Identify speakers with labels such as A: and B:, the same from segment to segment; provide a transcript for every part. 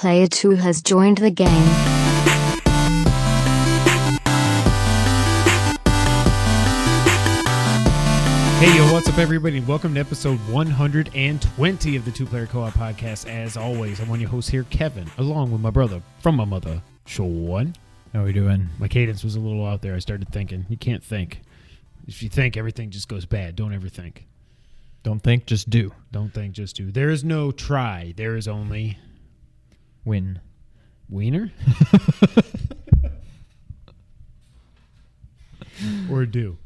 A: Player 2 has joined the game.
B: Hey, yo, what's up, everybody? Welcome to episode 120 of the Two Player Co op podcast. As always, I'm one of your hosts here, Kevin, along with my brother from my mother, Sean.
C: How are we doing?
B: My cadence was a little out there. I started thinking. You can't think. If you think, everything just goes bad. Don't ever think.
C: Don't think, just do.
B: Don't think, just do. There is no try. There is only
C: Win.
B: wiener or do.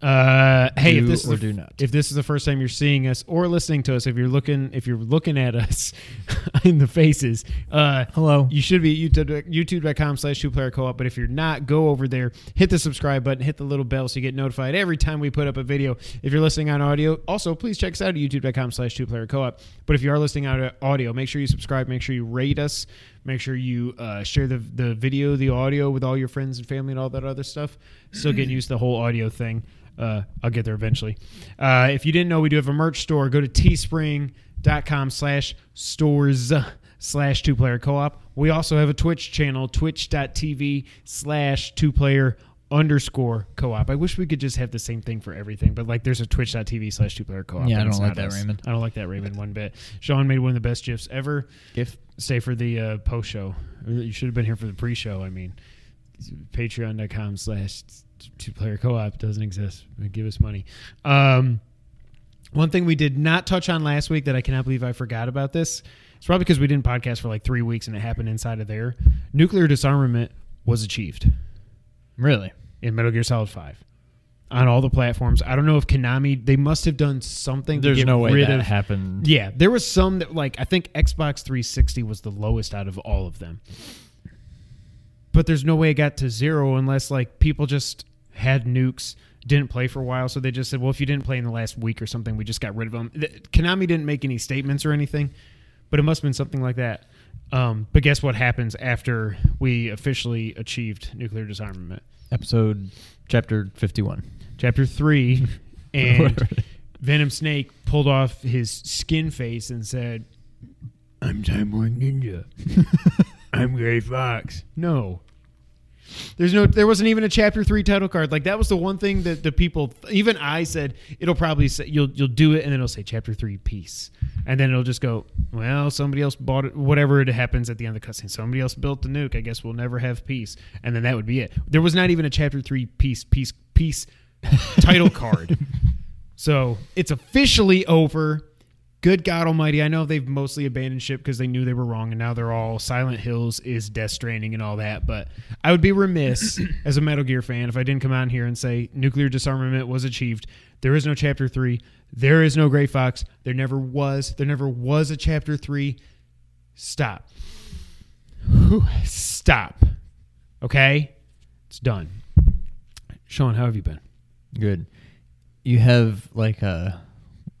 B: Uh, hey, if
C: Do
B: this is
C: or
B: the
C: do not.
B: if this is the first time you're seeing us or listening to us, if you're looking if you're looking at us in the faces, uh,
C: Hello.
B: you should be at YouTube, youtube.com slash two player co-op. But if you're not, go over there, hit the subscribe button, hit the little bell so you get notified every time we put up a video. If you're listening on audio, also please check us out at youtube.com slash two player co-op. But if you are listening on audio, make sure you subscribe, make sure you rate us, make sure you uh, share the, the video, the audio with all your friends and family and all that other stuff. Still getting used to the whole audio thing. Uh, I'll get there eventually. Uh, if you didn't know, we do have a merch store. Go to teespring.com slash stores slash two player co op. We also have a Twitch channel, twitch.tv slash two player underscore co op. I wish we could just have the same thing for everything, but like there's a twitch.tv slash two player co op.
C: Yeah, I don't like that, Raymond.
B: I don't like that, Raymond, one bit. Sean made one of the best gifs ever.
C: Gif.
B: Stay for the uh, post show. You should have been here for the pre show. I mean, patreon.com slash two player co op doesn't exist. Give us money. Um, one thing we did not touch on last week that I cannot believe I forgot about this. It's probably because we didn't podcast for like three weeks and it happened inside of there. Nuclear disarmament was achieved
C: Really?
B: in Metal Gear Solid 5 on all the platforms. I don't know if Konami, they must have done something
C: There's
B: to get
C: no way that
B: of.
C: happened.
B: Yeah, there was some that like I think Xbox 360 was the lowest out of all of them. But there's no way it got to zero unless like people just had nukes, didn't play for a while, so they just said, "Well, if you didn't play in the last week or something, we just got rid of them." Th- Konami didn't make any statements or anything, but it must have been something like that. Um, but guess what happens after we officially achieved nuclear disarmament?
C: Episode, chapter 51.
B: Chapter three, and Venom Snake pulled off his skin face and said, "I'm Time War Ninja. I'm Gray Fox." No, there's no. There wasn't even a Chapter Three title card. Like that was the one thing that the people, even I said, it'll probably say you'll you'll do it, and then it'll say Chapter Three Peace, and then it'll just go, well, somebody else bought it. Whatever it happens at the end of the cutscene, somebody else built the nuke. I guess we'll never have peace, and then that would be it. There was not even a Chapter Three Peace Peace Peace title card. So it's officially over. Good God Almighty! I know they've mostly abandoned ship because they knew they were wrong, and now they're all Silent Hills is Death Stranding and all that. But I would be remiss as a Metal Gear fan if I didn't come out here and say nuclear disarmament was achieved. There is no Chapter Three. There is no Gray Fox. There never was. There never was a Chapter Three. Stop. Whew. Stop. Okay, it's done. Sean, how have you been?
C: Good. You have like a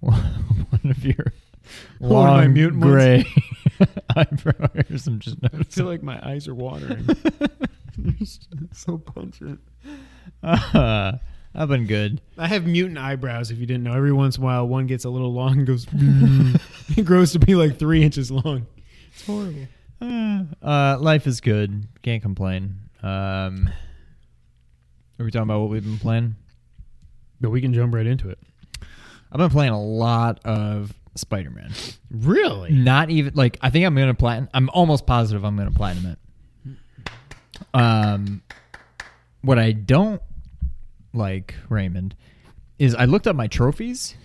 C: one of your
B: of my
C: long
B: mutant
C: gray eyebrow hairs. I'm just
B: I
C: noticing.
B: feel like my eyes are watering. so pungent.
C: Uh, I've been good.
B: I have mutant eyebrows. If you didn't know, every once in a while, one gets a little long and goes. it grows to be like three inches long. It's horrible.
C: Uh, uh, life is good. Can't complain. Um, are we talking about what we've been playing?
B: But we can jump right into it.
C: I've been playing a lot of Spider Man.
B: Really?
C: Not even like I think I'm gonna platinum. I'm almost positive I'm gonna platinum it. Um, what I don't like, Raymond, is I looked up my trophies.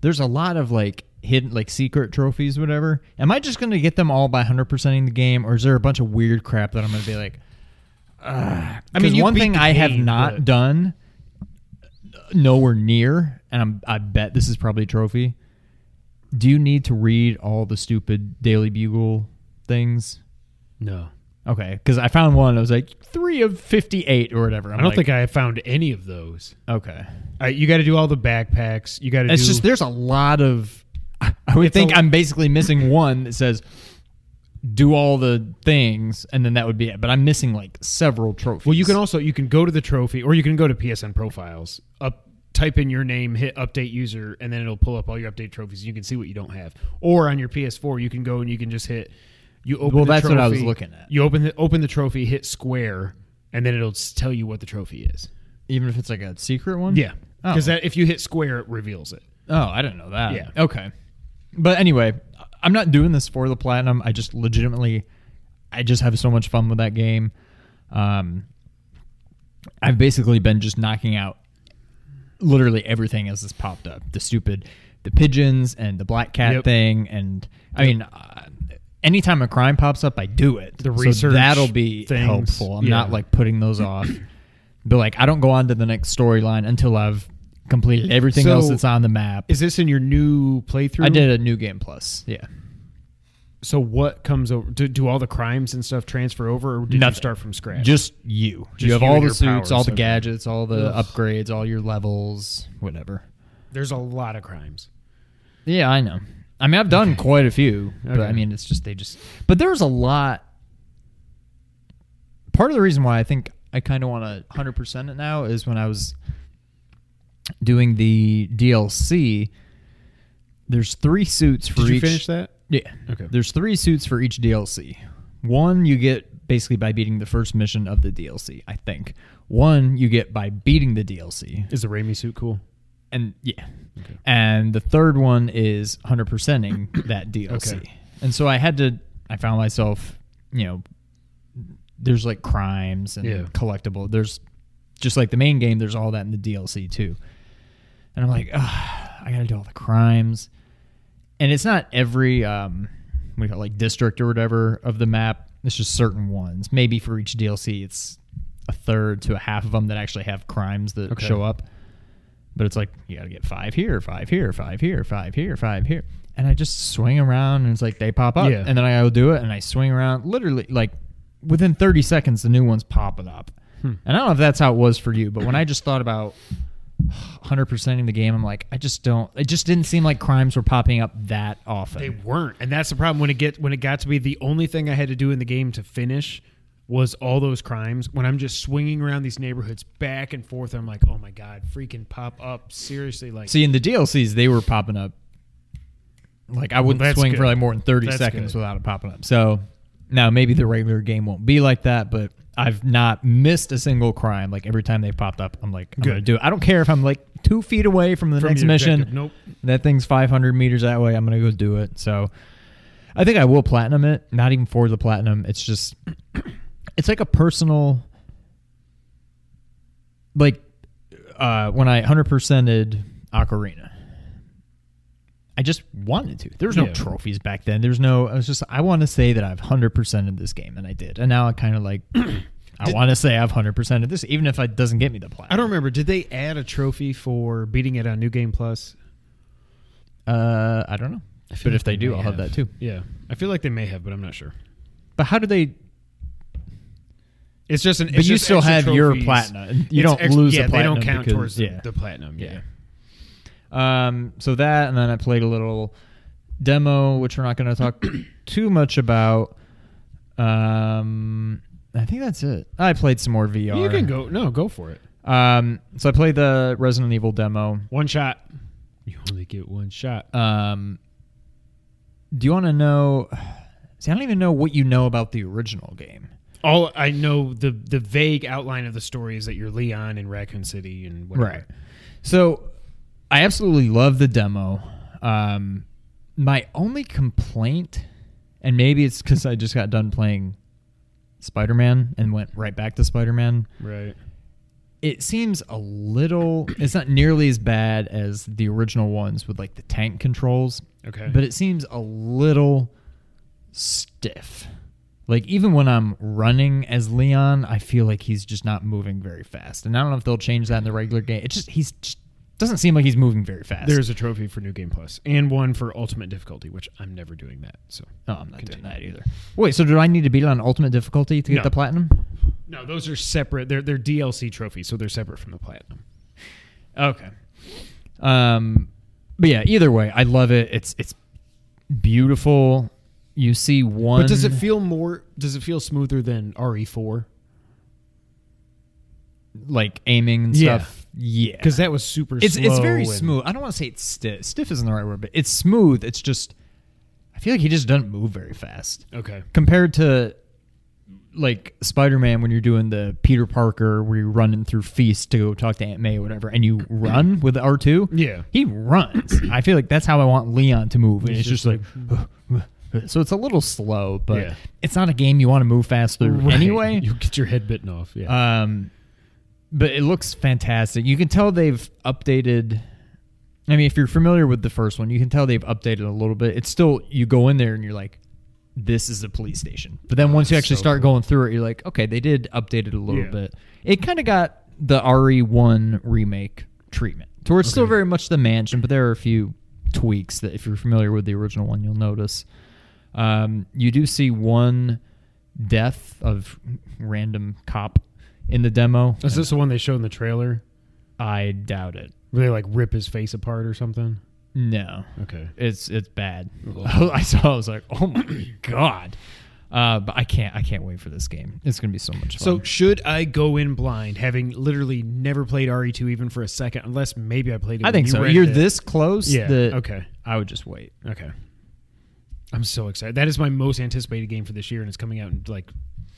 C: There's a lot of like hidden, like secret trophies, whatever. Am I just gonna get them all by 100%ing the game, or is there a bunch of weird crap that I'm gonna be like? Uh, I mean, one thing I have not
B: but-
C: done nowhere near, and I'm, I bet this is probably a trophy. Do you need to read all the stupid Daily Bugle things?
B: No.
C: Okay, because I found one. I was like three of fifty-eight or whatever.
B: I don't think I have found any of those.
C: Okay,
B: Uh, you got to do all the backpacks. You got to
C: it's
B: do.
C: just there's a lot of. I would think i I'm basically missing one that says do all the things, and then that would be it. But I'm missing like several trophies.
B: well, you can also you can go to the trophy, or you can go to PSN profiles. Up, type in your name, hit update user, and then it'll pull up all your update trophies. You can see what you don't have. Or on your PS4, you can go and you can just hit You open
C: Well,
B: the
C: that's what I was
B: trophy-
C: looking at.
B: You open the open the trophy, hit square, and then it'll tell you what the trophy is.
C: Even if it's like a secret one.
B: Yeah,
C: Oh.
B: because if you hit square, it reveals it.
C: Oh, I didn't know that.
B: Yeah.
C: Okay. But anyway, I'm not doing this for the platinum. I just legitimately, I just have so much fun with that game. Um, I've basically been just knocking out literally everything as this popped up. The stupid, the pigeons and the black cat
B: Yep.
C: thing, and I mean, uh, anytime a crime pops up, I do it.
B: The
C: So
B: research
C: that'll be
B: things,
C: helpful. I'm not like putting those off. But like, I don't go on to the next storyline until I've completed everything
B: So-
C: else that's on the map.
B: Is this in your new playthrough?
C: I did a new game plus. Yeah.
B: So what comes over? Do, do all the crimes and stuff transfer over, or did you start from scratch?
C: Just you.
B: Just
C: you have
B: you
C: all
B: and
C: the
B: your
C: suits,
B: powers,
C: all the
B: okay.
C: gadgets, all the
B: Ugh.
C: upgrades, all your levels, whatever.
B: There's a lot of crimes.
C: Yeah, I know. I mean, I've done quite a few, but
B: Okay.
C: I mean, it's just they just. But there's a lot. Part of the reason why I think I kind of want to 100% it now is when I was doing the DLC. There's three suits for
B: Did you
C: each.
B: finish that?
C: Yeah.
B: Okay.
C: There's three suits for each DLC. One you get basically by beating the first mission of the DLC, I think. One you get by beating the DLC.
B: Is the Raimi suit cool?
C: And yeah.
B: Okay.
C: And the third one is 100%ing that DLC.
B: Okay.
C: And so I had to I found myself, you know, there's like crimes and
B: Yeah.
C: collectible. There's just like the main game, there's all that in the DLC too. And I'm like, I gotta do all the crimes. And it's not every um what do call like district or whatever of the map. It's just certain ones. Maybe for each DLC it's a third to a half of them that actually have crimes that
B: Okay.
C: show up. But it's like you got to get five here, five here, five here, five here, five here, and I just swing around, and it's like they pop up,
B: Yeah.
C: and then I go do it, and I swing around. Literally, like within thirty seconds, the new one's popping up.
B: Hmm.
C: And I don't know if that's how it was for you, but when I just thought about 100%ing the game, I'm like, I just don't. It just didn't seem like crimes were popping up that often.
B: They weren't, and that's the problem. When it get when it got to be the only thing I had to do in the game to finish was all those crimes. When I'm just swinging around these neighborhoods back and forth, I'm like, oh my god, freaking pop up! Seriously, like
C: See, in the DLCs, they were popping up. Like I wouldn't
B: that's
C: swing for like more than thirty
B: That's
C: seconds
B: good.
C: without it popping up. So now maybe the regular game won't be like that, but I've not missed a single crime. Like every time they popped up, I'm like, I'm
B: Good.
C: gonna do it. I don't care if I'm like two feet away from the
B: from
C: next mission.
B: objective. Nope.
C: That thing's 500 meters that way. I'm gonna go do it. So I think I will platinum it. Not even for the platinum. It's just it's like a personal like uh when I 100%ed Ocarina. I just wanted to. There was no
B: Yeah.
C: trophies back then. There's no I was just I want to say that I've 100%ed this game and I did. And now I kind of like I want to say I've hundred percent of this even if it doesn't get me the platinum.
B: I don't remember. Did they add a trophy for beating it on New Game Plus?
C: uh I don't know.
B: I
C: But if
B: like
C: they do, I'll have that too.
B: Yeah, I feel like they may have, but I'm not sure.
C: But how do they
B: It's just an.
C: But you
B: just
C: still
B: extra
C: have your
B: trophies.
C: platinum. You
B: It's
C: don't
B: ex-
C: lose
B: Yeah,
C: a platinum
B: they don't count
C: because-
B: towards the,
C: yeah.
B: the platinum. Yeah.
C: Um, so that, and then I played a little demo, which we're not going to talk too much about. Um, I think that's it. I played some more VR.
B: You can go. No, go for it.
C: Um, so I played the Resident Evil demo.
B: One shot. You only get one shot.
C: Um, do you want to know? See, I don't even know what you know about the original game.
B: All I know the the vague outline of the story is that you're Leon in Raccoon City and whatever.
C: Right. So I absolutely love the demo. Um, my only complaint, and maybe it's because I just got done playing Spider Man and went right back to Spider Man.
B: Right.
C: It seems a little. It's not nearly as bad as the original ones with like the tank controls,
B: Okay.
C: but it seems a little stiff. Like even when I'm running as Leon, I feel like he's just not moving very fast. And I don't know if they'll change that in the regular game. It just he's just doesn't seem like he's moving very fast.
B: There's a trophy for New Game Plus and one for Ultimate Difficulty, which I'm never doing that. So
C: oh, I'm not
B: Continue.
C: doing that either. Wait, so do I need to beat it on ultimate difficulty to get
B: No.
C: the platinum?
B: no, those are separate. They're they're DLC trophies, so they're separate from the platinum.
C: Okay. Um, but yeah, either way, I love it. It's it's beautiful. You see one.
B: But does it feel more? Does it feel smoother than RE4?
C: like aiming and
B: Yeah.
C: stuff? Yeah,
B: Because that was super.
C: it's it's very
B: and-
C: smooth. I don't want to say it's stiff. Stiff isn't the right word, but it's smooth. It's just I feel like he just doesn't move very fast
B: Okay.
C: compared to like Spider-Man when you're doing the Peter Parker where you're running through Feast to go talk to Aunt May or whatever, and you run with the R2.
B: Yeah.
C: he runs. I feel like that's how I want Leon to move, and it's just, like. So it's a little slow, but
B: Yeah.
C: it's not a game you want to move fast through
B: Right.
C: anyway.
B: you get your head bitten off. Yeah.
C: Um, but it looks fantastic. You can tell they've updated. I mean, if you're familiar with the first one, you can tell they've updated a little bit. It's still you go in there and you're like, this is a police station. But then once you actually
B: so
C: start
B: cool.
C: going through it, you're like, okay, they did update it a little
B: Yeah.
C: bit. It kind of got the RE1 remake treatment. To where it's still very much the mansion, but there are a few tweaks that if you're familiar with the original one, you'll notice. Um, you do see one death of random cop in the demo.
B: Is this the one they showed in the trailer?
C: I doubt it.
B: Where they like rip his face apart or something?
C: No,
B: Okay.
C: it's it's bad. I saw. I was like, oh my god. Uh, but I can't. I can't wait for this game. It's gonna be so much fun.
B: So should I go in blind, having literally never played RE2 even for a second, unless maybe I played it?
C: I
B: when
C: think
B: you
C: so.
B: rented
C: You're
B: it?
C: this close.
B: Yeah.
C: that
B: Okay.
C: I would just wait.
B: Okay. I'm so excited. That is my most anticipated game for this year, and it's coming out in like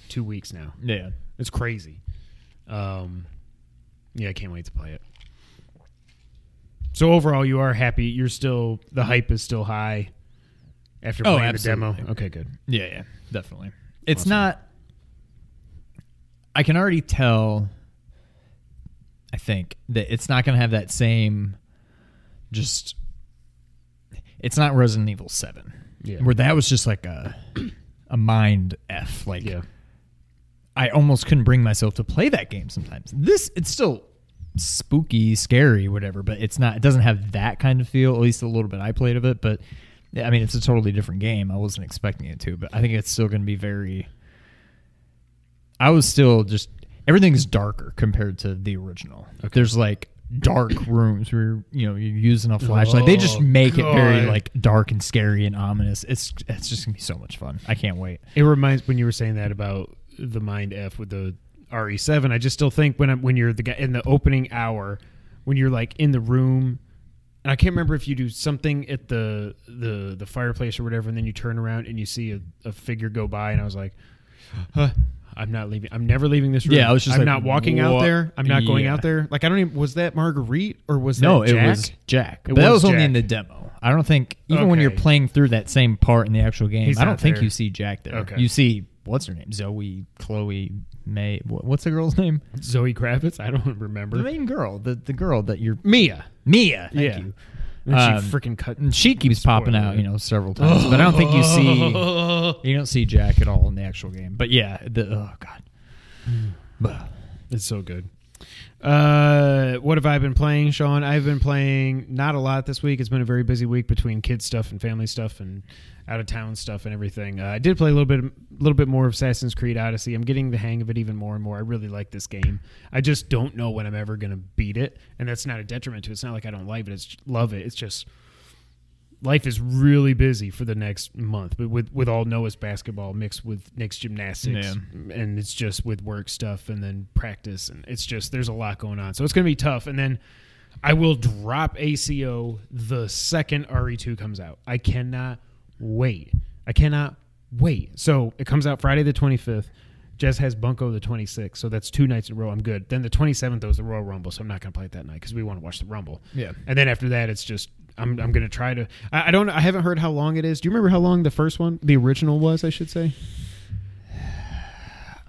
B: two weeks now.
C: Yeah.
B: It's crazy. Um, yeah, I can't wait to play it. So overall, you are happy. You're still the hype is still high after
C: Oh,
B: playing the demo.
C: absolutely.
B: Okay, good.
C: Yeah. Yeah. Definitely. It's
B: Awesome.
C: not. I can already tell. I think that it's not going to have that same, just. It's not Resident Evil Seven,
B: Yeah.
C: where that was just like a, a mind f. Like
B: Yeah.
C: I almost couldn't bring myself to play that game sometimes. This it's still spooky, scary, whatever, but it's not it doesn't have that kind of feel, at least a little bit I played of it, but I mean it's a totally different game. I wasn't expecting it to, but I think it's still going to be very I was still just everything's darker compared to the original. There's like dark rooms where you know you're using a flashlight. they just
B: Oh,
C: make it very like dark and scary and ominous. It's it's just gonna be so much fun. I can't wait.
B: It reminds when you were saying that about the Mind F with the RE7. I just still think when I'm, when you're the guy in the opening hour, when you're like in the room, and I can't remember if you do something at the the the fireplace or whatever, and then you turn around and you see a, a figure go by, and I was like, huh, I'm not leaving. I'm never leaving this room.
C: Yeah, I was just
B: I'm
C: like,
B: not walking out there. I'm not going
C: Yeah.
B: out there. Like I don't even. Was that Marguerite or was
C: No,
B: that
C: it was Jack.
B: It
C: but that
B: was
C: was only in the demo. I don't think even when you're playing through that same part in the actual game,
B: He's
C: I don't think
B: there.
C: you see Jack there.
B: Okay.
C: You see what's her name? Zoe, Chloe, May. What's the girl's name?
B: Zoe Kravitz. I don't remember.
C: The main girl, the the girl that you're
B: Mia.
C: Mia. Thank
B: yeah.
C: you.
B: And
C: Um,
B: she freaking cut.
C: And she keeps popping out, you know, several times. but I don't think you see you don't see Jack at all in the actual game. But yeah, the oh god. But
B: It's so good. Uh, what have I been playing, Sean? I've been playing not a lot this week. It's been a very busy week between kids stuff and family stuff and out of town stuff and everything. Uh, I did play a little bit, a little bit more of Assassin's Creed Odyssey. I'm getting the hang of it even more and more. I really like this game. I just don't know when I'm ever gonna beat it, and that's not a detriment to it. It's not like I don't like it. It's love it. It's just life is really busy for the next month, but with with all Noah's basketball mixed with Nick's gymnastics, and it's just with work stuff and then practice, and it's just there's a lot going on, so it's gonna be tough. And then I will drop ACO the second RE2 comes out. I cannot wait. I cannot wait. So it comes out Friday the 25th. Jez has Bunko the 26th, so that's two nights in a row. I'm good. Then the 27th though is the Royal Rumble, so I'm not gonna play it that night because we want to watch the Rumble.
C: Yeah.
B: And then after that, it's just I'm I'm gonna try to. I, I don't. I haven't heard how long it is. Do you remember how long the first one, the original, was? I should say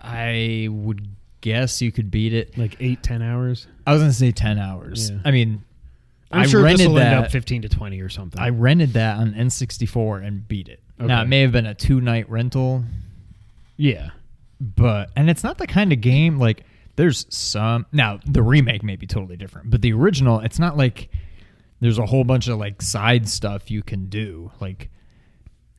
C: I would guess you could beat it.
B: like eight, ten hours.
C: I was gonna say ten hours.
B: Yeah.
C: I mean
B: I'm
C: I
B: sure this
C: rented that
B: up 15 to 20 or something.
C: I rented that on N64 and beat it. Now it may have been a two night rental,
B: yeah.
C: but and it's not the kind of game like there's some now the remake may be totally different, but the original it's not like there's a whole bunch of like side stuff you can do. Like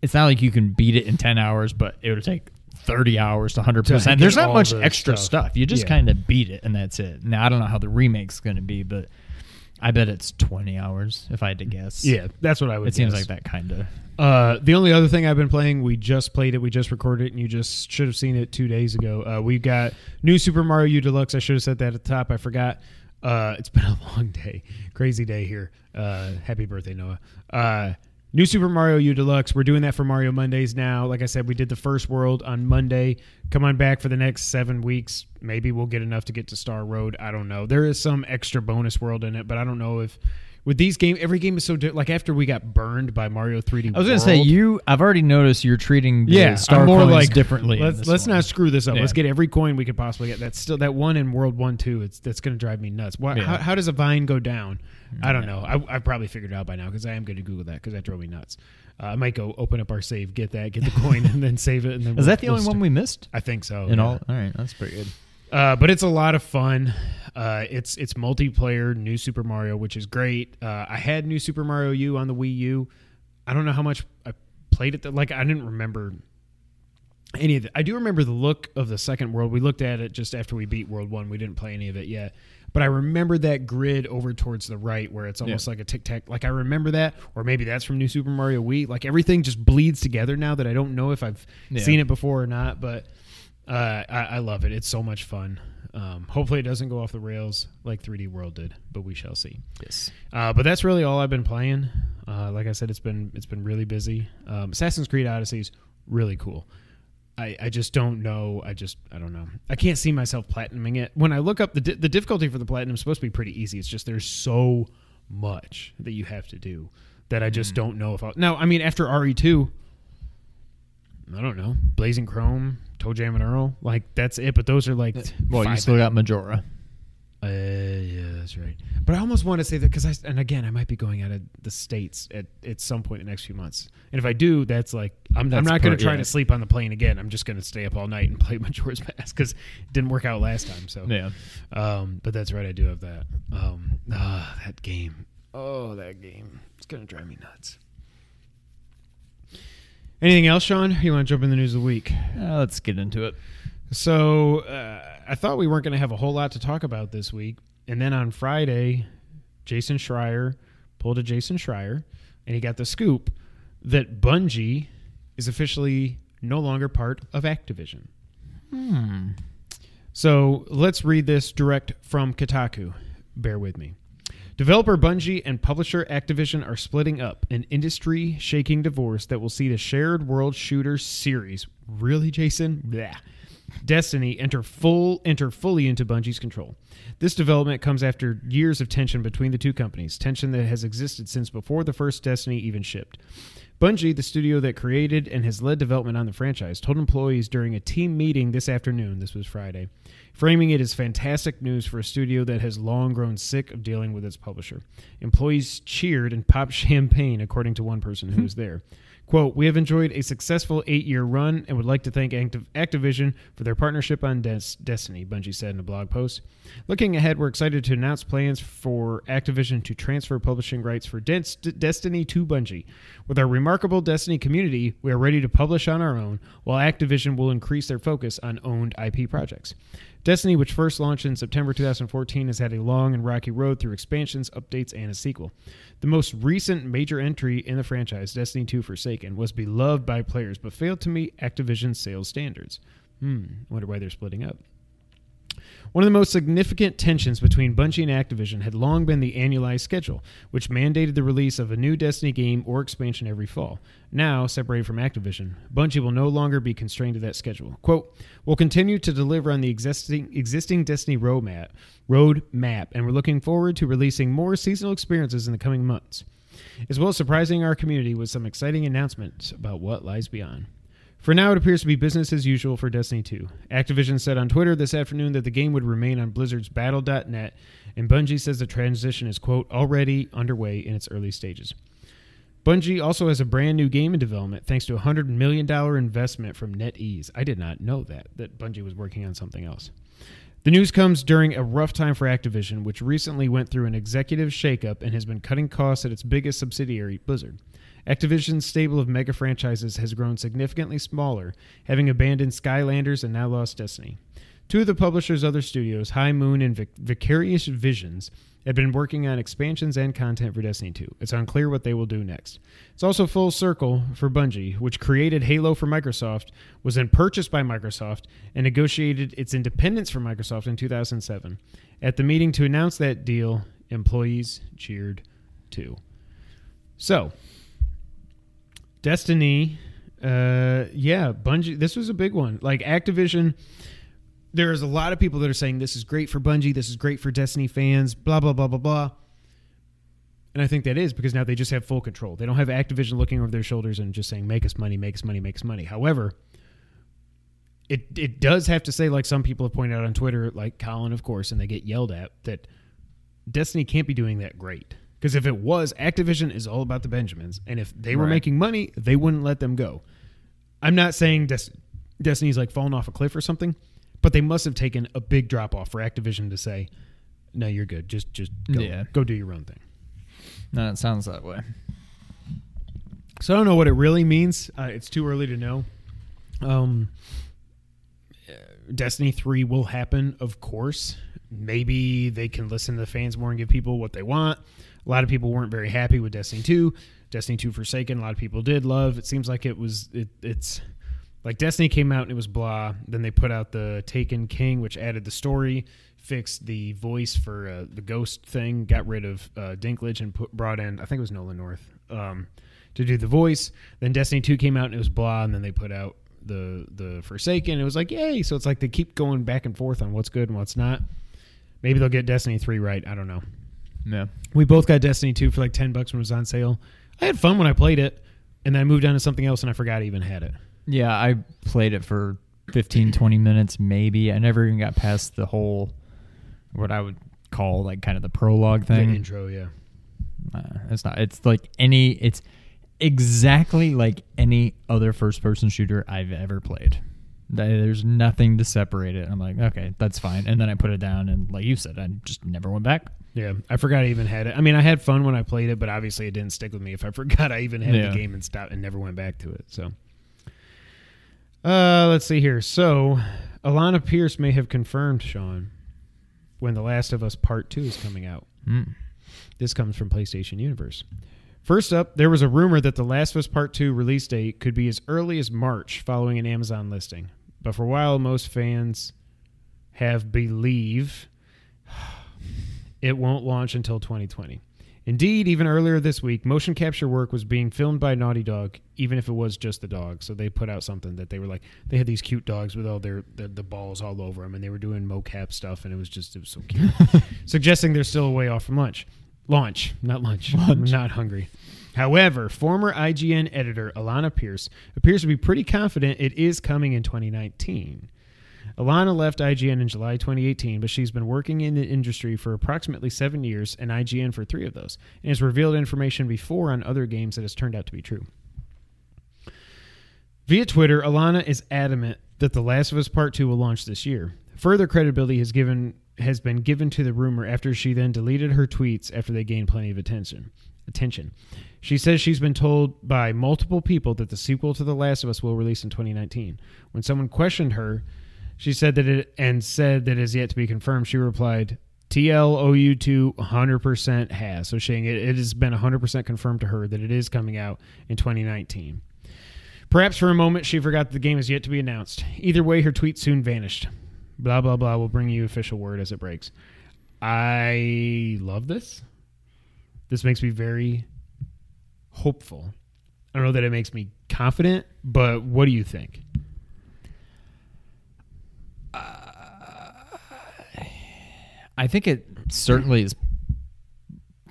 C: it's not like you can beat it in ten hours, but it would take thirty hours to hundred
B: To
C: percent.
B: get
C: There's not much
B: the
C: extra
B: stuff.
C: stuff. You just
B: Yeah.
C: kind of beat it and that's it. Now I don't know how the remake's going to be, but I bet it's twenty hours if I had to guess.
B: Yeah, that's what I would. Say.
C: It seems like that kind of.
B: Uh, the only other thing I've been playing, we just played it, we just recorded it, and you just should have seen it two days ago. Uh, we got new Super Mario U Deluxe. I should have said that at the top. I forgot. Uh, it's been a long day, crazy day here. Uh, happy birthday, Noah. Uh, New Super Mario U Deluxe. We're doing that for Mario Mondays now. Like I said, we did the first world on Monday. Come on back for the next seven weeks. Maybe we'll get enough to get to Star Road. I don't know. There is some extra bonus world in it, but I don't know if with these games, every game is so di- like after we got burned by Mario 3D.
C: I was going to say you. I've already noticed you're treating the
B: yeah,
C: star
B: I'm more
C: coins
B: like
C: differently.
B: Let's let's
C: one.
B: not screw this up.
C: Yeah.
B: Let's get every coin we could possibly get. That's still that one in World One Two. It's that's going to drive me nuts. Why,
C: Yeah.
B: how, how does a vine go down? I don't know. I, I probably figured it out by now because I am going to Google that because that drove me nuts. Uh, I might go open up our save, get that, get the coin, and then save it. And then
C: Is
B: we'll-
C: that the
B: we'll
C: only one we missed?
B: I think so.
C: In all, all right, that's pretty good.
B: Uh, but it's a lot of fun. Uh, it's it's multiplayer, new Super Mario, which is great. Uh, I had new Super Mario U on the Wii U. I don't know how much I played it. Th- like I didn't remember any of it. I do remember the look of the second world. We looked at it just after we beat World One. We didn't play any of it yet, but I remember that grid over towards the right where it's almost
C: Yeah.
B: like a tic tac. Like I remember that, or maybe that's from New Super Mario Wii. Like everything just bleeds together now that I don't know if I've
C: Yeah.
B: seen it before or not. But uh, I, I love it. It's so much fun. Um, hopefully, it doesn't go off the rails like 3D World did, but we shall see.
C: Yes.
B: Uh, but that's really all I've been playing. Uh, like I said, it's been it's been really busy. Um, Assassin's Creed Odyssey is really cool. I, I just don't know. I just I don't know. I can't see myself platinuming it. When I look up the di- the difficulty for the platinum is supposed to be pretty easy. It's just there's so much that you have to do that I just don't know if I'll. Now I mean after RE two, I don't know. Blazing Chrome, ToeJam and Earl, like that's it. But those are like
C: Well, you still got Majora.
B: uh, yeah, that's right. But I almost want to say that because I and again I might be going out of the states at, at some point in the next few months. And if I do, that's like I'm, I'm not going to try
C: yeah.
B: to sleep on the plane again. I'm just going to stay up all night and play Majora's Mask because it didn't work out last time. So
C: Yeah.
B: um, but that's right, I do have that. Um, ah, that game. Oh, that game. It's going to drive me nuts. Anything else, Sean? You want to jump in the news of the week?
C: Uh, let's get into it.
B: So uh, I thought we weren't going to have a whole lot to talk about this week, and then on Friday, Jason Schreier pulled a Jason Schreier, and he got the scoop that Bungie is officially no longer part of Activision.
C: Hmm.
B: So let's read this direct from Kotaku. Bear with me. Developer Bungie and publisher Activision are splitting up, an industry shaking divorce that will see the shared world shooter series. Really, Jason? Blah. Destiny enter full enter fully into Bungie's control. This development comes after years of tension between the two companies, tension that has existed since before the first Destiny even shipped. Bungie, the studio that created and has led development on the franchise, told employees during a team meeting this afternoon, this was Friday, framing it as fantastic news for a studio that has long grown sick of dealing with its publisher. Employees cheered and popped champagne, according to one person who was there. Quote, We have enjoyed a successful eight year run and would like to thank Activ- Activision for their partnership on Des- Destiny, Bungie said in a blog post. Looking ahead, we're excited to announce plans for Activision to transfer publishing rights for Des- Destiny to Bungie. With our remarkable Destiny community, we are ready to publish on our own, while Activision will increase their focus on owned IP projects. Destiny, which first launched in September 2014, has had a long and rocky road through expansions, updates, and a sequel. The most recent major entry in the franchise, Destiny 2 Forsaken, was beloved by players but failed to meet Activision's sales standards. Hmm, wonder why they're splitting up. One of the most significant tensions between Bungie and Activision had long been the annualized schedule, which mandated the release of a new Destiny game or expansion every fall. Now, separated from Activision, Bungie will no longer be constrained to that schedule. Quote, We'll continue to deliver on the existing, existing Destiny roadmap, roadmap, and we're looking forward to releasing more seasonal experiences in the coming months, as well as surprising our community with some exciting announcements about what lies beyond. For now, it appears to be business as usual for Destiny 2. Activision said on Twitter this afternoon that the game would remain on Blizzard's Battle.net, and Bungie says the transition is, quote, already underway in its early stages. Bungie also has a brand new game in development thanks to a $100 million investment from NetEase. I did not know that, that Bungie was working on something else. The news comes during a rough time for Activision, which recently went through an executive shakeup and has been cutting costs at its biggest subsidiary, Blizzard. Activision's stable of mega franchises has grown significantly smaller, having abandoned Skylanders and now lost Destiny. Two of the publisher's other studios, High Moon and Vic- Vicarious Visions, have been working on expansions and content for Destiny 2. It's unclear what they will do next. It's also full circle for Bungie, which created Halo for Microsoft, was then purchased by Microsoft, and negotiated its independence from Microsoft in 2007. At the meeting to announce that deal, employees cheered too. So, Destiny, uh, yeah, Bungie. This was a big one. Like Activision, there is a lot of people that are saying this is great for Bungie. This is great for Destiny fans. Blah blah blah blah blah. And I think that is because now they just have full control. They don't have Activision looking over their shoulders and just saying, "Make us money, make us money, make us money." However, it it does have to say, like some people have pointed out on Twitter, like Colin, of course, and they get yelled at that Destiny can't be doing that great. Because if it was, Activision is all about the Benjamins, and if they were
C: Right.
B: making money, they wouldn't let them go. I'm not saying Des- Destiny's like falling off a cliff or something, but they must have taken a big drop off for Activision to say, "No, you're good. Just just go,
C: Yeah.
B: go do your own thing."
C: No, it sounds that way.
B: So I don't know what it really means. Uh, it's too early to know. Um, uh, Destiny three will happen, of course. Maybe they can listen to the fans more and give people what they want. A lot of people weren't very happy with Destiny two. Destiny two Forsaken, a lot of people did love. It seems like it was it, it's like Destiny came out and it was blah. Then they put out the Taken King, which added the story, fixed the voice for uh, the ghost thing, got rid of uh, Dinklage and put brought in I think it was Nolan North um, to do the voice. Then Destiny two came out and it was blah, and then they put out the the Forsaken. It was like yay! So it's like they keep going back and forth on what's good and what's not. Maybe they'll get Destiny three right. I don't know.
C: Yeah.
B: We both got Destiny 2 for like 10 bucks when it was on sale. I had fun when I played it, and then I moved on to something else and I forgot I even had it.
C: Yeah, I played it for 15, 20 minutes, maybe. I never even got past the whole, what I would call like kind of the prologue
B: The
C: thing.
B: intro, yeah.
C: Uh, it's not. It's like any. It's exactly like any other first-person shooter I've ever played. There's nothing to separate it. I'm like, okay, that's fine. And then I put it down, and like you said, I just never went back.
B: Yeah, I forgot I even had it. I mean, I had fun when I played it, but obviously it didn't stick with me if I forgot I even had
C: Yeah.
B: the game and stopped and never went back to it. So, uh, let's see here. So, Alana Pierce may have confirmed Sean when The Last of Us Part Two is coming out.
C: Mm.
B: This comes from PlayStation Universe. First up, there was a rumor that The Last of Us Part 2 release date could be as early as March following an Amazon listing. But for a while, most fans have believe it won't launch until 2020. Indeed, even earlier this week, motion capture work was being filmed by Naughty Dog, even if it was just the dog. So they put out something that they were like, they had these cute dogs with all their the, the balls all over them, and they were doing mocap stuff, and it was just it was so cute, suggesting they're still a way off from lunch. Launch, not lunch. I'm not hungry. However, former IGN editor Alana Pierce appears to be pretty confident it is coming in 2019. Alana left IGN in July 2018, but she's been working in the industry for approximately seven years and IGN for three of those, and has revealed information before on other games that has turned out to be true. Via Twitter, Alana is adamant that The Last of Us Part 2 will launch this year. Further credibility has given has been given to the rumor after she then deleted her tweets after they gained plenty of attention. Attention. She says she's been told by multiple people that the sequel to The Last of Us will release in 2019. When someone questioned her, she said that it and said that is yet to be confirmed. She replied, TLOU2 100% has. So saying it, it has been 100% confirmed to her that it is coming out in 2019. Perhaps for a moment she forgot that the game is yet to be announced. Either way, her tweet soon vanished. Blah, blah, blah. We'll bring you official word as it breaks. I love this. This makes me very hopeful. I don't know that it makes me confident, but what do you think?
C: I think it certainly is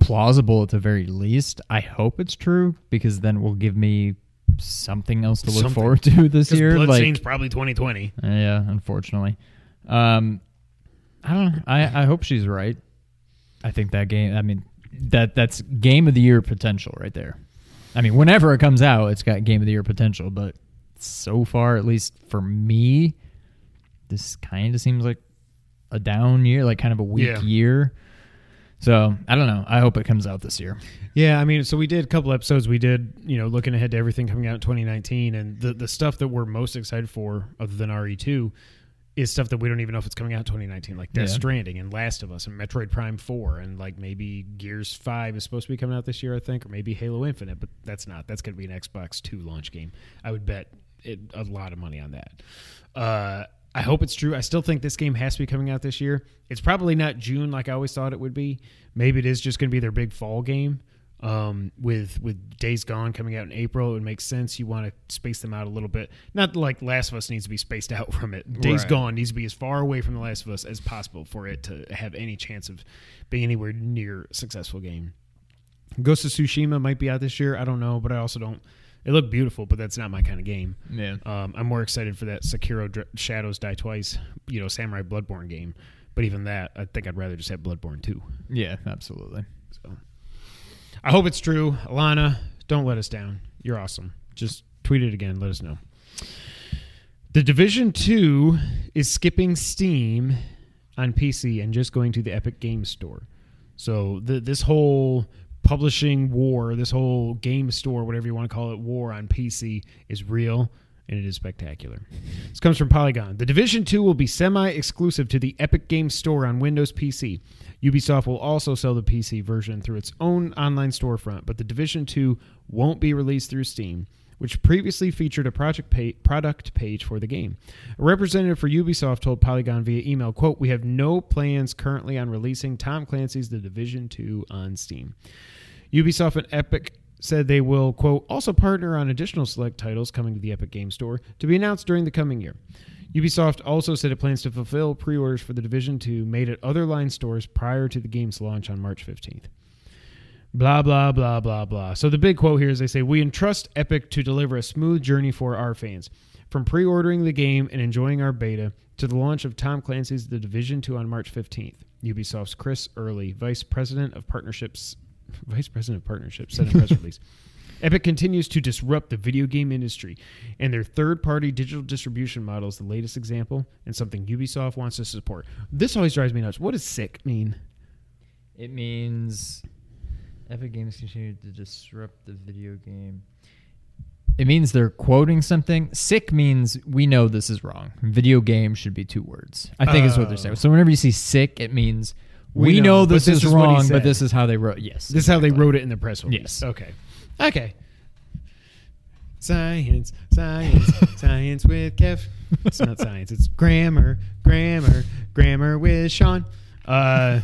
C: plausible at the very least. I hope it's true because then it will give me something else to look
B: Something.
C: forward to this
B: Because
C: year.
B: Bloodstained's
C: Like,
B: probably 2020.
C: yeah, unfortunately. Um, I don't know. I, I hope she's right. I think that game. I mean, that that's game of the year potential right there. I mean, whenever it comes out, it's got game of the year potential. But so far, at least for me, this kind of seems like a down year, like kind of a weak
B: Yeah.
C: year. So I don't know. I hope it comes out this year.
B: Yeah, I mean, so we did a couple episodes. We did, you know, looking ahead to everything coming out in 2019, and the the stuff that we're most excited for, other than RE2, is stuff that we don't even know if it's coming out in 2019, like Death
C: Yeah.
B: Stranding and Last of Us and Metroid Prime 4, and like maybe Gears 5 is supposed to be coming out this year, I think, or maybe Halo Infinite, but that's not. That's going to be an Xbox 2 launch game. I would bet it, a lot of money on that. Uh, I hope it's true. I still think this game has to be coming out this year. It's probably not June like I always thought it would be. Maybe it is just going to be their big fall game. Um, with with Days Gone coming out in April, it would make sense. You want to space them out a little bit. Not like Last of Us needs to be spaced out from it. Days
C: Right.
B: Gone needs to be as far away from The Last of Us as possible for it to have any chance of being anywhere near a successful game. Ghost of Tsushima might be out this year. I don't know, but I also don't. It looked beautiful, but that's not my kind of game.
C: Yeah.
B: Um, I'm more excited for that Sekiro Dr- Shadows Die Twice, you know, Samurai Bloodborne game. But even that, I think I'd rather just have Bloodborne 2.
C: Yeah, absolutely.
B: So I hope it's true. Alana, don't let us down. You're awesome. Just tweet it again. Let us know. The Division 2 is skipping Steam on PC and just going to the Epic Games Store. So the, this whole publishing war, this whole game store, whatever you want to call it, war on PC is real and it is spectacular. This comes from Polygon. The Division 2 will be semi exclusive to the Epic Games Store on Windows PC. Ubisoft will also sell the PC version through its own online storefront, but the Division 2 won't be released through Steam, which previously featured a project pa- product page for the game. A representative for Ubisoft told Polygon via email, quote, "We have no plans currently on releasing Tom Clancy's The Division 2 on Steam." Ubisoft and Epic said they will, quote, also partner on additional select titles coming to the Epic Game Store to be announced during the coming year. Ubisoft also said it plans to fulfill pre orders for The Division 2 made at other line stores prior to the game's launch on March 15th. Blah, blah, blah, blah, blah. So the big quote here is they say, We entrust Epic to deliver a smooth journey for our fans. From pre ordering the game and enjoying our beta to the launch of Tom Clancy's The Division 2 on March 15th, Ubisoft's Chris Early, Vice President of Partnerships, Vice President of Partnerships, said in a press release. Epic continues to disrupt the video game industry, and their third party digital distribution model is the latest example and something Ubisoft wants to support. This always drives me nuts. What does sic mean?
C: It means Epic Games continue to disrupt the video game. It means they're quoting something. Sic means we know this is wrong. Video game should be two words. I think is what they're saying.
B: Oh.
C: So whenever you see sic, it means
B: We
C: we,
B: know,
C: know, this, is,
B: is
C: wrong, but this is how they wrote. Yes,
B: This is how they wrote it in the press release.
C: Yes.
B: Okay. Okay. Science, science, science with Kev. It's not science. It's grammar, grammar, grammar with Sean. Uh,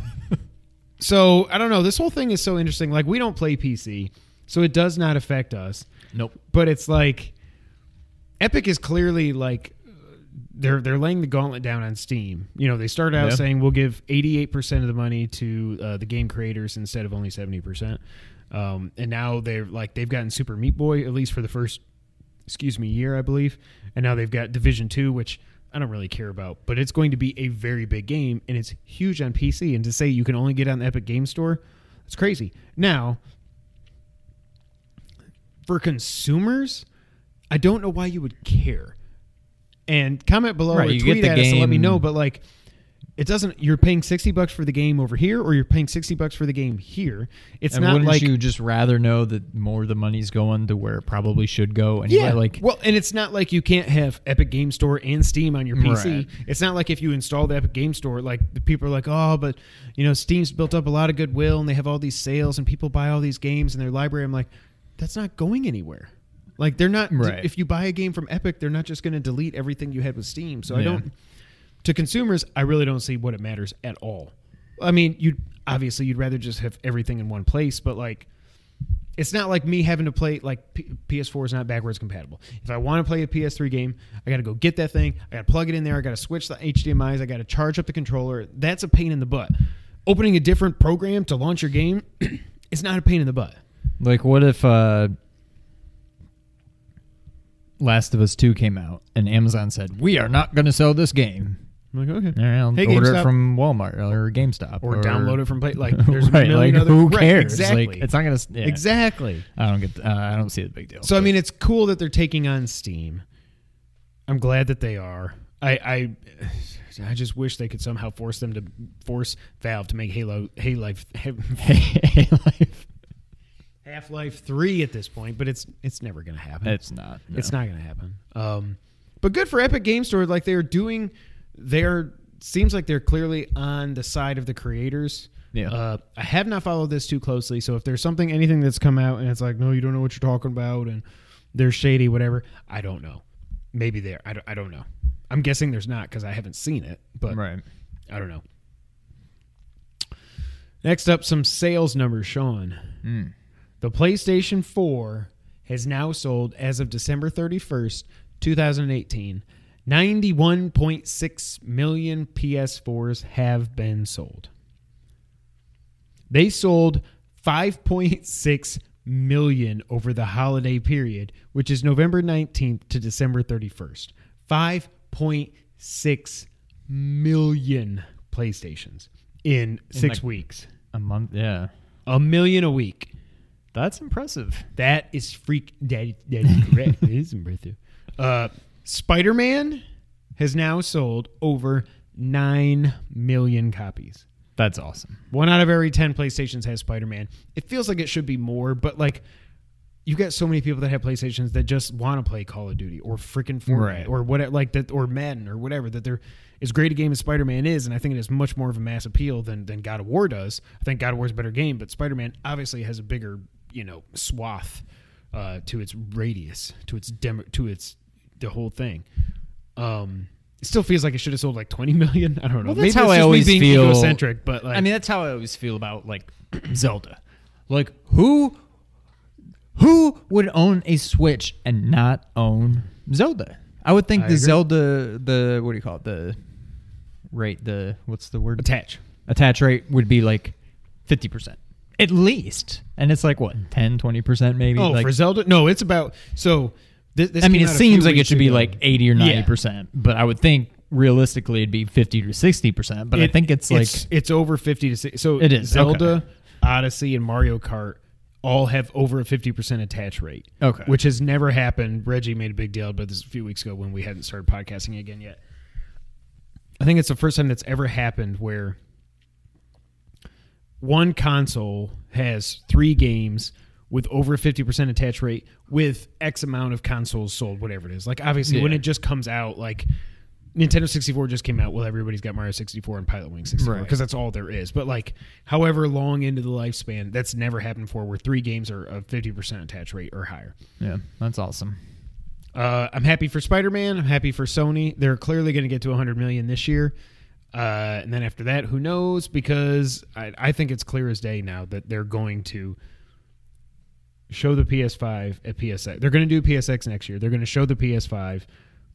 B: so I don't know. This whole thing is so interesting. Like we don't play PC, so it does not affect us.
C: Nope.
B: But it's like Epic is clearly like they're they're laying the gauntlet down on Steam. You know, they started out
C: Yeah.
B: saying we'll give 88% of the money to uh, the game creators instead of only 70%. Um, and now they're like they've gotten Super Meat Boy at least for the first excuse me year, I believe. And now they've got Division 2 which I don't really care about, but it's going to be a very big game and it's huge on PC and to say you can only get it on the Epic Game Store, that's crazy. Now, for consumers, I don't know why you would care. And comment below
C: Right,
B: or tweet at us and let me know. But like, it doesn't. You're paying sixty bucks for the game over here, or you're paying sixty bucks for the game here. It's
C: and
B: not
C: wouldn't
B: like
C: you just rather know that more of the money's going to where it probably should go? Anyway,
B: yeah,
C: like
B: well, and it's not like you can't have Epic Game Store and Steam on your PC.
C: Right.
B: It's not like if you install the Epic Game Store, like the people are like, oh, but you know, Steam's built up a lot of goodwill and they have all these sales and people buy all these games in their library. I'm like, that's not going anywhere. Like they're not.
C: Right.
B: If you buy a game from Epic, they're not just going to delete everything you had with Steam. So I don't. To consumers, I really don't see what it matters at all. I mean, you obviously you'd rather just have everything in one place, but like it's not like me having to play like P- PS4 is not backwards compatible. If I want to play a PS3 game, I got to go get that thing. I got to plug it in there. I got to switch the HDMI's. I got to charge up the controller. That's a pain in the butt. Opening a different program to launch your game it's not a pain in the butt.
C: Like, what if uh, Last of Us 2 came out and Amazon said, We are not going to sell this game?
B: I'm like, okay.
C: All right, I'll
B: Hey,
C: order
B: GameStop.
C: it from Walmart or GameStop.
B: Or, download it from play. Like there's a
C: right,
B: million
C: like,
B: other.
C: who
B: right,
C: cares?
B: exactly.
C: Like, it's not going to. Yeah.
B: Exactly.
C: I don't get. Uh, I don't see the big deal.
B: So I mean, it's cool that they're taking on Steam. I'm glad that they are. I I, I just wish they could somehow force them to force Valve to make Halo Halo
C: Hey, life.
B: Half Life Three at this point, but it's it's never going to happen.
C: It's not. no.
B: It's not going to happen. Um, but good for Epic Game Store. Like they're doing, they're seems like they're clearly on the side of the creators.
C: Yeah.
B: Uh, I have not followed this too closely, so if there's something, anything that's come out and it's like, no, you don't know what you're talking about, and they're shady, whatever. I don't know. Maybe there. I don't, I don't know. I'm guessing there's not because I haven't seen it, but
C: Right.
B: I don't know. Next up, some sales numbers, Sean.
C: Mm.
B: The PlayStation 4 has now sold as of December 31st, 2018. 91.6 million PS4s have been sold. They sold 5.6 million over the holiday period, which is November 19th to December 31st. 5.6 million PlayStations in six
C: like-
B: weeks.
C: A month, yeah.
B: A million a week.
C: That's impressive.
B: That is freak. That, that is correct. it is impressive. Uh, Spider Man has now sold over 9 million copies.
C: That's awesome.
B: One out of every 10 PlayStations has Spider Man. It feels like it should be more, but like, you got so many people that have PlayStations that just want to play Call of Duty or freaking Fortnite
C: Right.
B: or what like that or Madden or whatever that they're as great a game as Spider Man is, and I think it has much more of a mass appeal than than God of War does. I think God of War is a better game, but Spider Man obviously has a bigger you know swath uh, to its radius, to its demo, to its the whole thing. Um, it still feels like it should have sold like 20 million. I don't know.
C: Well, that's
B: Maybe
C: how
B: it's
C: I always
B: being
C: feel-
B: egocentric, but like
C: I mean, that's how I always feel about like Zelda. Like who who would own a Switch and not own Zelda? I would think
B: I
C: the
B: agree.
C: Zelda the what do you call it? The rate the what's the word?
B: attach.
C: Attach rate would be like 50%. At least. And it's like what? 10 20% maybe?
B: Oh,
C: like,
B: for Zelda? No, it's about so. This, this
C: I mean, it seems like it should be like 80 or
B: Yeah.
C: 90%, but I would think realistically it'd be 50 to 60%, but I think it's like
B: it's, it's over fifty to sixty. So
C: It is,
B: Zelda,
C: okay.
B: Odyssey, and Mario Kart all have over a fifty percent attach rate.
C: Okay.
B: which has never happened. Reggie made a big deal about this a few weeks ago when we hadn't started podcasting again yet. I think it's the first time that's ever happened where one console has three games with over 50% attach rate with X amount of consoles sold, whatever it is. Like, obviously, when it just comes out, like Nintendo 64 just came out. Well, everybody's got Mario 64 and Pilot Wing 64
C: Right.
B: because that's all there is. But, like, however long into the lifespan, that's never happened before where three games are a 50% attach rate or higher.
C: yeah, that's awesome.
B: Uh, I'm happy for Spider-Man. I'm happy for Sony. They're clearly going to get to 100 million this year, uh, and then after that, who knows? Because I, I think it's clear as day now that they're going to show the PS5 at PSX. They're going to do PSX next year. They're going to show the PS5,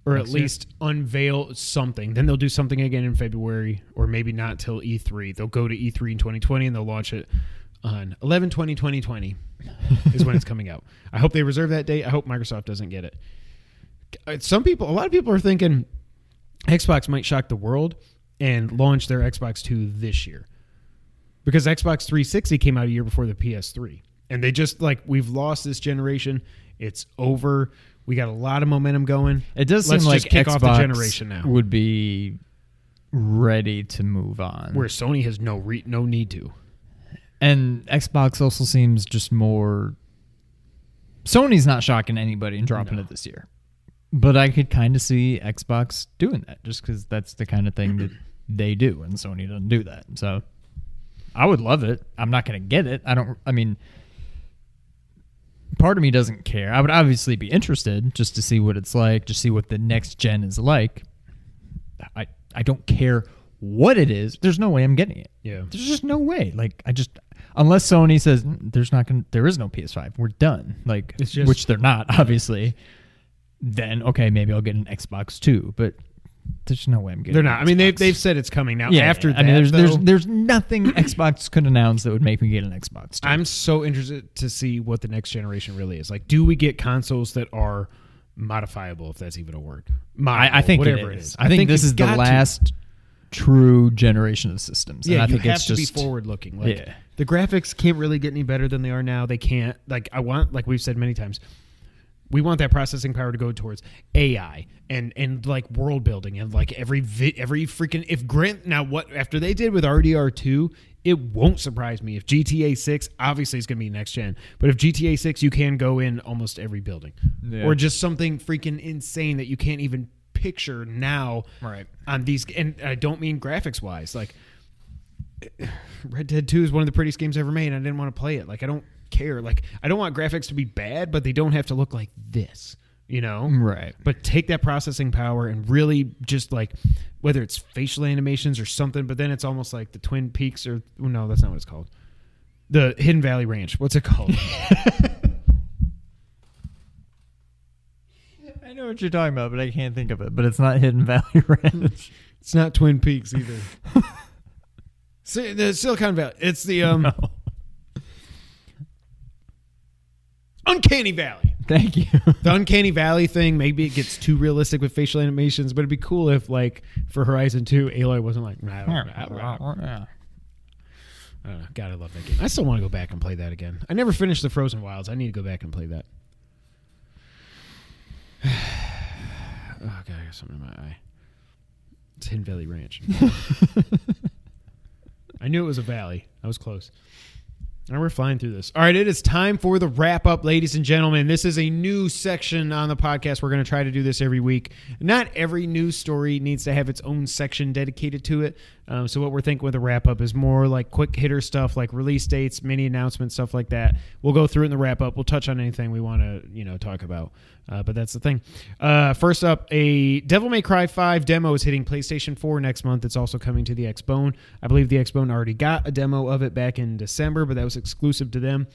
B: or
C: Next
B: at
C: year?
B: least unveil something. Then they'll do something again in February, or maybe not till E3. They'll go to E3 in 2020 and they'll launch it on 11 20 2020 is when it's coming out. I hope they reserve that date. I hope Microsoft doesn't get it. Some people, a lot of people are thinking Xbox might shock the world and launch their Xbox 2 this year. Because Xbox 360 came out a year before the PS3. And they just like we've lost this generation. It's over. We got a lot of momentum going.
C: It does
B: Let's
C: seem like
B: kick
C: Xbox
B: off the generation now.
C: would be ready to move on.
B: Where Sony has no re- no need to.
C: and Xbox also seems just more. Sony's not shocking anybody and dropping
B: No.
C: it this year, but I could kind of see Xbox doing that just because that's the kind of thing that they do, and Sony doesn't do that. So I would love it. I'm not going to get it. I don't. I mean, part of me doesn't care. I would obviously be interested just to see what it's like, just see what the next gen is like. I I don't care what it is. There's no way I'm getting it.
B: Yeah.
C: There's just no way. Like I just unless Sony says "Mm, there's not going there is no PS5. We're done. Like
B: just-
C: which they're not obviously. Then okay, maybe I'll get an Xbox too, but there's no way I'm getting
B: They're not. I mean, they've, they've said it's coming now.
C: yeah,
B: after
C: yeah.
B: that,
C: I mean, there's there's
B: though-
C: there's nothing Xbox could announce that would make me get an Xbox. Too.
B: I'm so interested to see what the next generation really is. Like, do we get consoles that are modifiable, if that's even a word?
C: I, I think
B: whatever
C: it is. I think, this is the
B: got to.
C: last true generation of systems.
B: Yeah,
C: and I think it's
B: to
C: just
B: be forward looking. Like,
C: Yeah.
B: the graphics can't really get any better than they are now. They can't. Like, I want, like we've said many times, we want that processing power to go towards AI and and like world building and like every vi- every freaking if Grant now what after they did with RDR two. It won't surprise me if GTA 6 obviously is going to be next gen, but if GTA 6 you can go in almost every building,
C: Yeah.
B: or just something freaking insane that you can't even picture now
C: Right.
B: on these. And I don't mean graphics wise, like Red Dead 2 is one of the prettiest games ever made. And I didn't want to play it. Like, I don't care. Like, I don't want graphics to be bad, but they don't have to look like this, you know?
C: right.
B: But take that processing power and really just like, whether it's facial animations or something, but then it's almost like the Twin Peaks or, no, that's not what it's called. The Hidden Valley Ranch. What's it called?
C: I know what you're talking about, but I can't think of it. But it's not Hidden Valley Ranch.
B: it's not Twin Peaks either. Si- the Silicon Valley. It's the um,
C: No.
B: Uncanny Valley.
C: Thank you.
B: The Uncanny Valley thing, maybe it gets too realistic with facial animations, but it'd be cool if, like, for Horizon 2, Aloy wasn't like, rah, rah, rah, rah.
C: Yeah.
B: I don't know. God, I love that game. I still want to go back and play that again. I never finished the Frozen Wilds. I need to go back and play that. oh, God, I got something in my eye. It's Hidden Valley Ranch. I knew it was a valley. I was close. Right, we're flying through this. All right, it is time for the wrap up, ladies and gentlemen. This is a new section on the podcast. We're going to try to do this every week. Not every news story needs to have its own section dedicated to it. Um, so, what we're thinking with the wrap up is more like quick hitter stuff, like release dates, mini announcements, stuff like that. We'll go through it in the wrap up. We'll touch on anything we want to, you know, talk about. Uh, but that's the thing. Uh, first up, a Devil May Cry 5 demo is hitting PlayStation 4 next month. It's also coming to the Xbone. I believe the Xbone already got a demo of it back in December, but that was exclusive to them.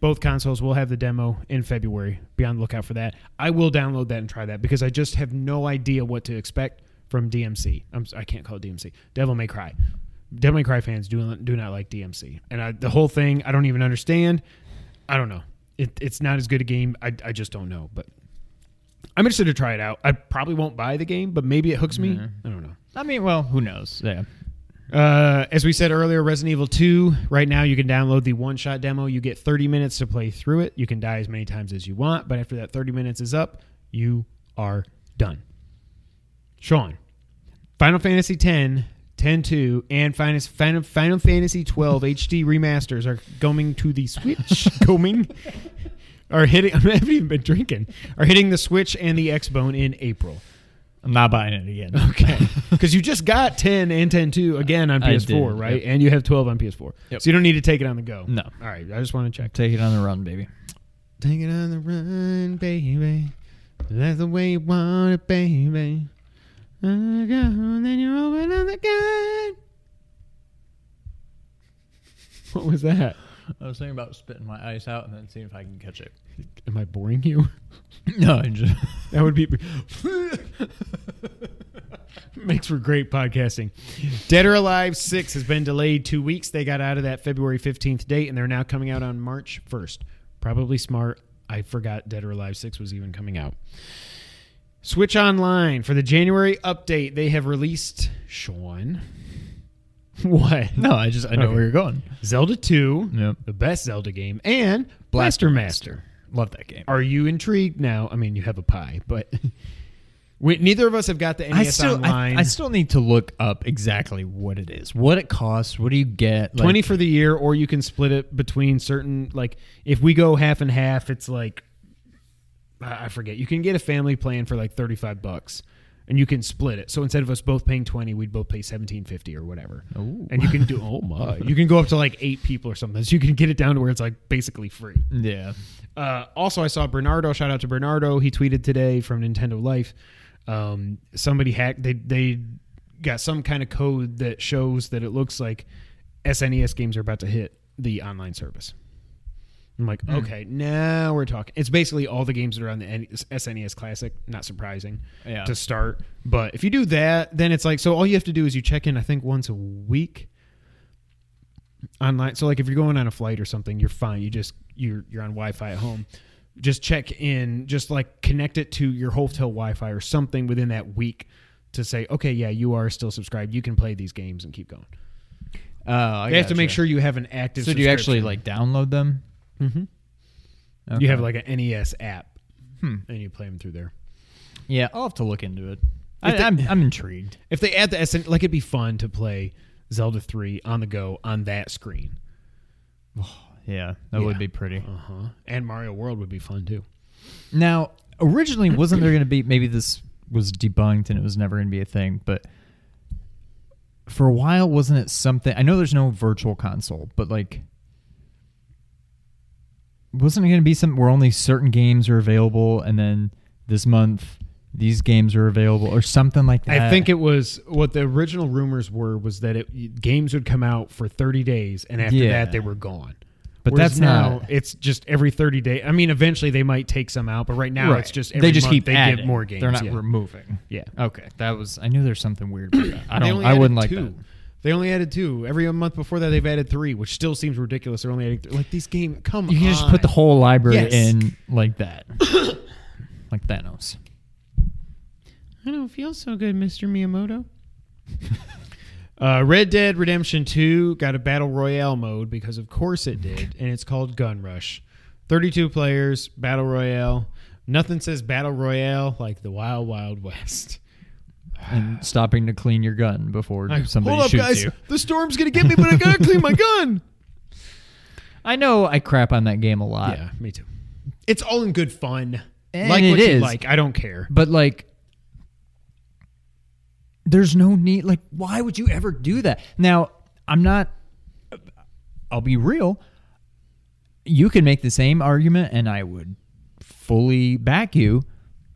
B: Both consoles will have the demo in February. Be on the lookout for that. I will download that and try that because I just have no idea what to expect from DMC. I'm, I can't call it DMC. Devil May Cry. Devil May Cry fans do, do not like DMC. And I, the whole thing, I don't even understand. I don't know. It, it's not as good a game. I, I just don't know. But I'm interested to try it out. I probably won't buy the game, but maybe it hooks me. I don't know.
C: I mean, well, who knows? Yeah.
B: Uh, as we said earlier, Resident Evil 2, right now you can download the one shot demo. You get 30 minutes to play through it. You can die as many times as you want, but after that 30 minutes is up, you are done. Sean, Final Fantasy X, 10 2, and Final, Final, Final Fantasy 12 HD remasters are going to the Switch. going. Are hitting. I haven't even been drinking. Are hitting the Switch and the Xbone in April.
C: I'm not buying it again.
B: Okay. Because you just got 10 and 10 2 again on
C: I
B: PS4,
C: did,
B: right?
C: yep.
B: And you have 12 on PS4.
C: Yep.
B: So you don't need to take it on the go.
C: No.
B: All right. I just want to check.
C: Take it on the run, baby.
B: Take it on the run, baby. That's the way you want it, baby. On the go, and then you're open on the gun. What was that?
C: I was thinking about spitting my ice out and then seeing if I can catch it.
B: Am I boring you?
C: No, I just
B: That would be makes for great podcasting. Dead or Alive Six has been delayed two weeks. They got out of that February fifteenth date, and they're now coming out on March first. Probably smart. I forgot Dead or Alive Six was even coming out. Switch Online for the January update. They have released Sean. What?
C: no, I just I know
B: Okay.
C: where you're going.
B: Zelda Two,
C: Yep.
B: the best Zelda game, and
C: Blaster
B: Master.
C: Love that game.
B: Are you intrigued now? I mean, you have a pie, but we, neither of us have got the NES
C: I still I,
B: Online.
C: I still need to look up exactly what it is, what it costs, what do you get? Like,
B: Twenty for the year, or you can split it between certain. Like, if we go half and half, it's like I I forget. You can get a family plan for like thirty five bucks, and you can split it. So instead of us both paying twenty, we'd both pay seventeen fifty or whatever.
C: Ooh.
B: And you can do oh my, you can go up to like eight people or something. So you can get it down to where it's like basically free.
C: Yeah.
B: Uh, also, I saw Bernardo. Shout out to Bernardo. He tweeted today from Nintendo Life. Um, somebody hacked. They they got some kind of code that shows that it looks like SNES games are about to hit the online service. I'm like, hmm. okay, now we're talking. It's basically all the games that are on the SNES Classic. Not surprising
C: Yeah.
B: to start, but if you do that, then it's like so. All you have to do is you check in. I think once a week online. So like if you're going on a flight or something, you're fine. You just you're you're on Wi-Fi at home. Just check in. Just like connect it to your hotel Wi-Fi or something within that week to say, okay, yeah, you are still subscribed. You can play these games and keep going.
C: Oh, I
B: you have to make
C: gotcha.
B: sure you have an active.
C: So do you actually like download them?
B: Mm-hmm. You have like an NES app,
C: Hmm.
B: and you play them through there.
C: Yeah, I'll have to look into it. I,
B: they-
C: I'm I'm intrigued.
B: If they add the SN, like it'd be fun to play Zelda three on the go on that screen.
C: Yeah, that
B: Yeah.
C: would be pretty.
B: Uh huh. And Mario World would be fun too.
C: Now, originally, wasn't there going to be? Maybe this was debunked and it was never going to be a thing, but for a while, wasn't it something? I know there's no virtual console, but like, wasn't it going to be something where only certain games are available, and then this month these games are available, or something like that?
B: I think it was what the original rumors were was that it games would come out for 30 days and after
C: Yeah.
B: that they were gone.
C: But
B: Whereas
C: that's
B: now
C: not-
B: it's just every 30 days. I mean, eventually they might take some out, but right now it's just every
C: they just
B: month
C: keep
B: they
C: adding.
B: give more games.
C: They're not
B: yeah.
C: removing.
B: yeah.
C: Okay, that was. I knew there's something weird. I don't. I wouldn't like
B: two.
C: that.
B: They only added two. Every month before that, they've added three, which still seems ridiculous. They're only adding th- like these games. Come
C: You
B: on,
C: can just put the whole library
B: Yes.
C: in like that, like Thanos.
B: I don't feel so good, Mr. Miyamoto. uh, Red Dead Redemption 2 got a battle royale mode because, of course, it did, and it's called Gun Rush. 32 players, battle royale. Nothing says battle royale like the Wild Wild West.
C: And stopping to clean your gun before
B: Like,
C: somebody
B: Hold up,
C: shoots
B: guys!
C: you.
B: The storm's gonna get me, but I gotta clean my gun.
C: I know I crap on that game a lot,
B: Yeah, me too. It's all in good fun.
C: And
B: like
C: it
B: what you
C: is.
B: like. I don't care.
C: but like, there's no need. Like, why would you ever do that? Now, I'm not. I'll be real. You can make the same argument, and I would fully back you.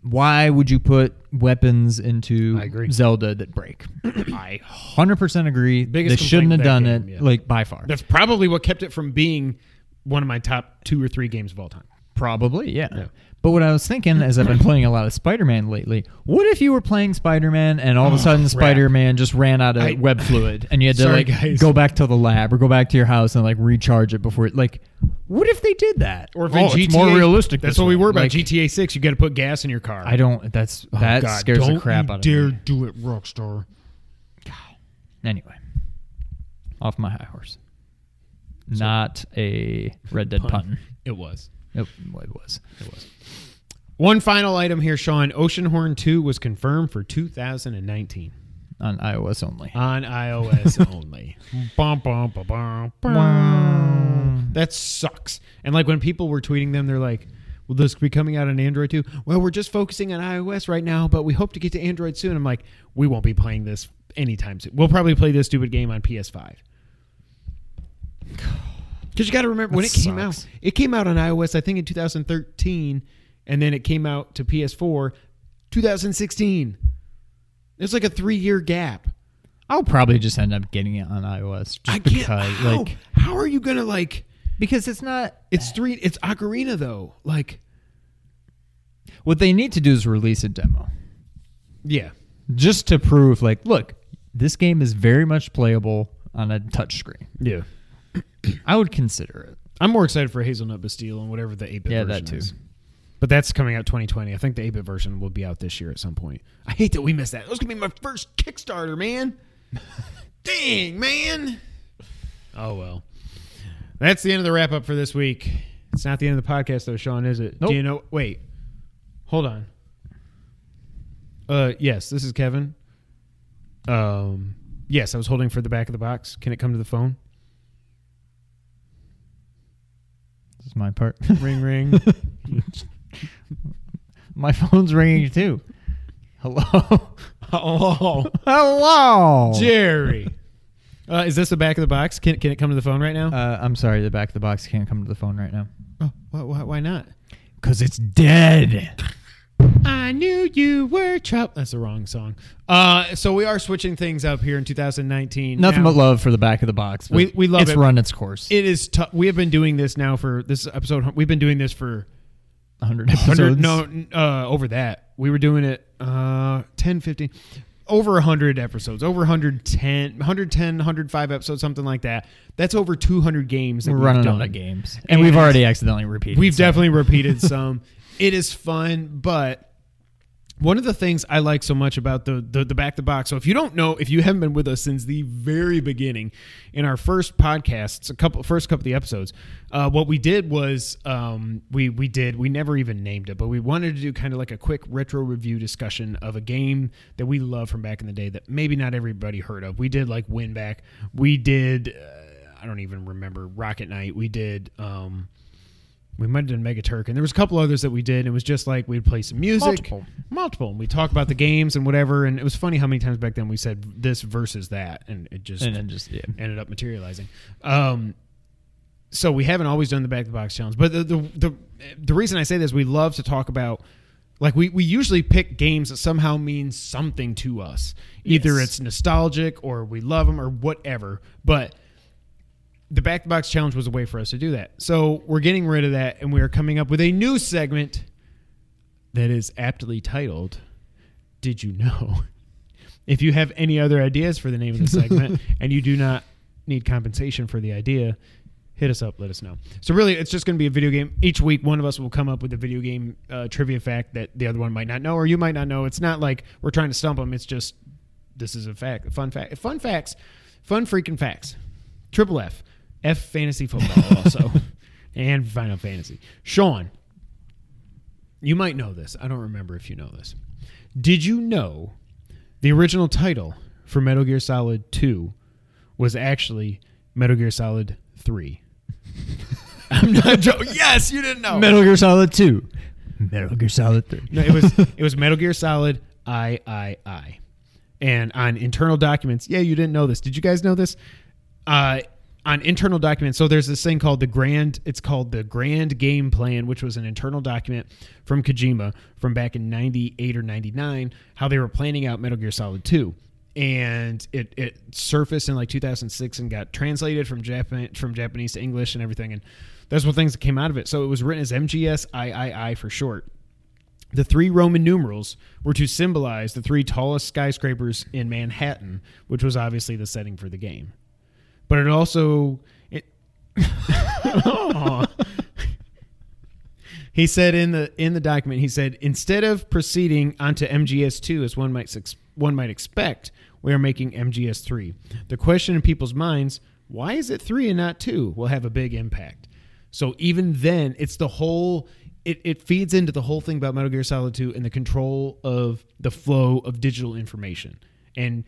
C: Why would you put weapons into
B: I agree.
C: Zelda that break? I 100% agree.
B: Biggest
C: they shouldn't have done
B: with that
C: it,
B: yeah.
C: like, by far.
B: That's probably what kept it from being one of my top two or three games of all time.
C: Probably, yeah. But what I was thinking, as I've been playing a lot of Spider-Man lately, what if you were playing Spider-Man and all of a oh, sudden
B: crap.
C: Spider-Man just ran out of
B: I-
C: web fluid and you had to
B: Sorry,
C: like
B: guys.
C: go back to the lab or go back to your house and like recharge it before it like what if they did that?
B: Or if
C: oh,
B: in
C: it's
B: GTA,
C: more realistic.
B: That's
C: this
B: what we were about.
C: Like,
B: GTA Six, you got to put gas in your car.
C: I don't. That's
B: Oh,
C: that
B: God,
C: scares
B: don't
C: the crap
B: you
C: out of
B: dare
C: me.
B: Dare do it, Rockstar. God.
C: Anyway, off my high horse. Not a Red Dead pun.
B: It was.
C: It, it was.
B: It was. One final item here, Sean. Oceanhorn 2 was confirmed for 2019
C: on iOS only.
B: on iOS only. Bum, bum, bum, bum, bum. That sucks. And like when people were tweeting them, they're like, Will this be coming out on Android too? Well, we're just focusing on iOS right now, but we hope to get to Android soon. I'm like, we won't be playing this anytime soon. We'll probably play this stupid game on PS5. Because you got to remember when
C: That
B: it came
C: sucks.
B: out, it came out on iOS, I think in 2013, and then it came out to PS4 2016. It's like a three year gap.
C: I'll probably just end up getting it on iOS just
B: I can't.
C: because,
B: how,
C: like,
B: how are you gonna like?
C: because it's not.
B: It's three. It's Ocarina though. Like,
C: What they need to do is release a demo
B: yeah,
C: just to prove, like, look, this game is very much playable on a touchscreen.
B: yeah.
C: I would consider it.
B: I'm more excited for Hazelnut Bastille and whatever the 8 bit
C: Yeah,
B: version
C: that too.
B: is. But that's coming out 2020. I think the 8 bit version will be out this year at some point. I hate that we missed that. That was gonna be my first Kickstarter, man. Dang, man. Oh well. That's the end of the wrap up for this week. It's not the end of the podcast though, Sean, is it?
C: Nope.
B: Do you know wait. Hold on. Uh yes, this is Kevin. Um yes, I was holding for the back of the box. Can it come to the phone?
C: This is my part.
B: Ring ring.
C: my phone's ringing too. Hello.
B: oh.
C: Hello.
B: Jerry. Uh, is this the back of the box? Can, can it come to the phone right now?
C: Uh, I'm sorry, the back of the box can't come to the phone right now.
B: oh, why, why, why not?
C: Because it's dead.
B: I knew you were trouble. That's the wrong song. Uh, so we are switching things up here in 2019.
C: Nothing
B: Now,
C: but love for the back of the box.
B: We- we love
C: it's
B: it.
C: run its course.
B: It is. T- we have been doing this now for this episode. We've been doing this for
C: 100
B: 100.
C: episodes.
B: No, uh, over that. We were doing it uh, 10, 15, over 100 episodes, over 110, 110, 105 episodes, something like that. That's over 200 games. That
C: We're
B: we've
C: running
B: done.
C: out of games. And, we've already accidentally repeated.
B: We've
C: some.
B: definitely repeated some. It is fun, but one of the things I like so much about the, the the back to box. So if you don't know, if you haven't been with us since the very beginning, in our first podcasts, a couple first couple of the episodes, uh, what we did was um, we we did we never even named it, but we wanted to do kind of like a quick retro review discussion of a game that we love from back in the day that maybe not everybody heard of. We did like WinBack. We did. Uh, I don't even remember Rocket Knight. We did. Um, we might have done Mega Turk, and there was a couple others that we did. And it was just like we'd play some music,
C: Multiple.
B: multiple, and we talk about the games and whatever. And it was funny how many times back then we said this versus that, and it just
C: And then just, yeah.
B: ended up materializing. Um, so we haven't always done the back to box challenge, but the, the the the reason I say this, we love to talk about. Like we, we usually pick games that somehow mean something to us. Either
C: Yes.
B: it's nostalgic or we love them or whatever. But the back the box challenge was a way for us to do that. So we're getting rid of that, and we are coming up with a new segment that is aptly titled "Did You Know." If you have any other ideas for the name of the segment, and you do not need compensation for the idea, hit us up. Let us know. So really, it's just going to be a video game. Each week, one of us will come up with a video game uh, trivia fact that the other one might not know, or you might not know. It's not like we're trying to stump them. It's just this is a fact, a fun fact, fun facts, fun freaking facts. Triple F, F fantasy football also, and Final Fantasy. Sean, you might know this. I don't remember if you know this. Did you know the original title for Metal Gear Solid 2 was actually Metal Gear Solid 3? I'm not joking. Yes, you didn't know.
C: Metal Gear Solid 2. Metal Gear Solid 3.
B: No, it was it was Metal Gear Solid I I I. And on internal documents, yeah, you didn't know this. Did you guys know this? Uh on internal documents, so there's this thing called the Grand. It's called the Grand Game Plan, which was an internal document from Kojima from back in '98 or '99, how they were planning out Metal Gear Solid 2, and it it surfaced in like 2006 and got translated from Japan from Japanese to English and everything, and that's what things that came out of it. So it was written as MGS III for short. The three Roman numerals were to symbolize the three tallest skyscrapers in Manhattan, which was obviously the setting for the game. But it also it He said in the in the document, he said instead of proceeding onto MGS2 as one might one might expect, we are making MGS3. The question in people's minds, why is it 3 and not 2, will have a big impact. So even then, it's the whole it, it feeds into the whole thing about Metal Gear Solid 2 and the control of the flow of digital information and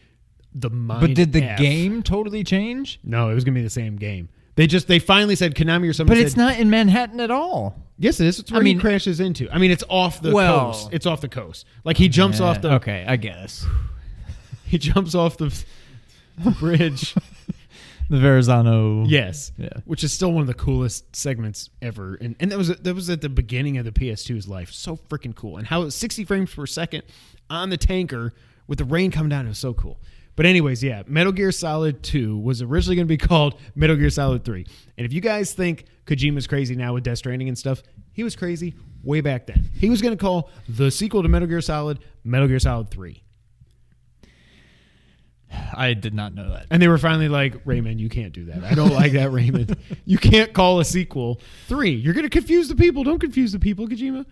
B: the mind
C: But did the
B: F.
C: game totally change?
B: No, it was gonna be the same game. They just they finally said Konami or something.
C: But
B: said,
C: it's not in Manhattan at all.
B: Yes, it is. It's where
C: I
B: he crashes into. I mean, it's off the
C: Well-
B: coast. It's off the coast. Like he jumps off the.
C: Okay, I guess.
B: He jumps off the, the bridge.
C: The Verrazano.
B: yes.
C: Yeah.
B: Which is still one of the coolest segments ever, and and that was that was at the beginning of the PS2's life. So freaking cool, and how it was 60 frames per second on the tanker with the rain coming down. It was so cool. But anyways, yeah, Metal Gear Solid 2 was originally going to be called Metal Gear Solid 3. And if you guys think Kojima's crazy now with Death Stranding and stuff, he was crazy way back then. He was going to call the sequel to Metal Gear Solid Metal Gear Solid 3.
C: I did not know that.
B: And they were finally like, Raymond, you can't do that. I don't like that, Raymond. You can't call a sequel 3. You're going to confuse the people. Don't confuse the people, Kojima.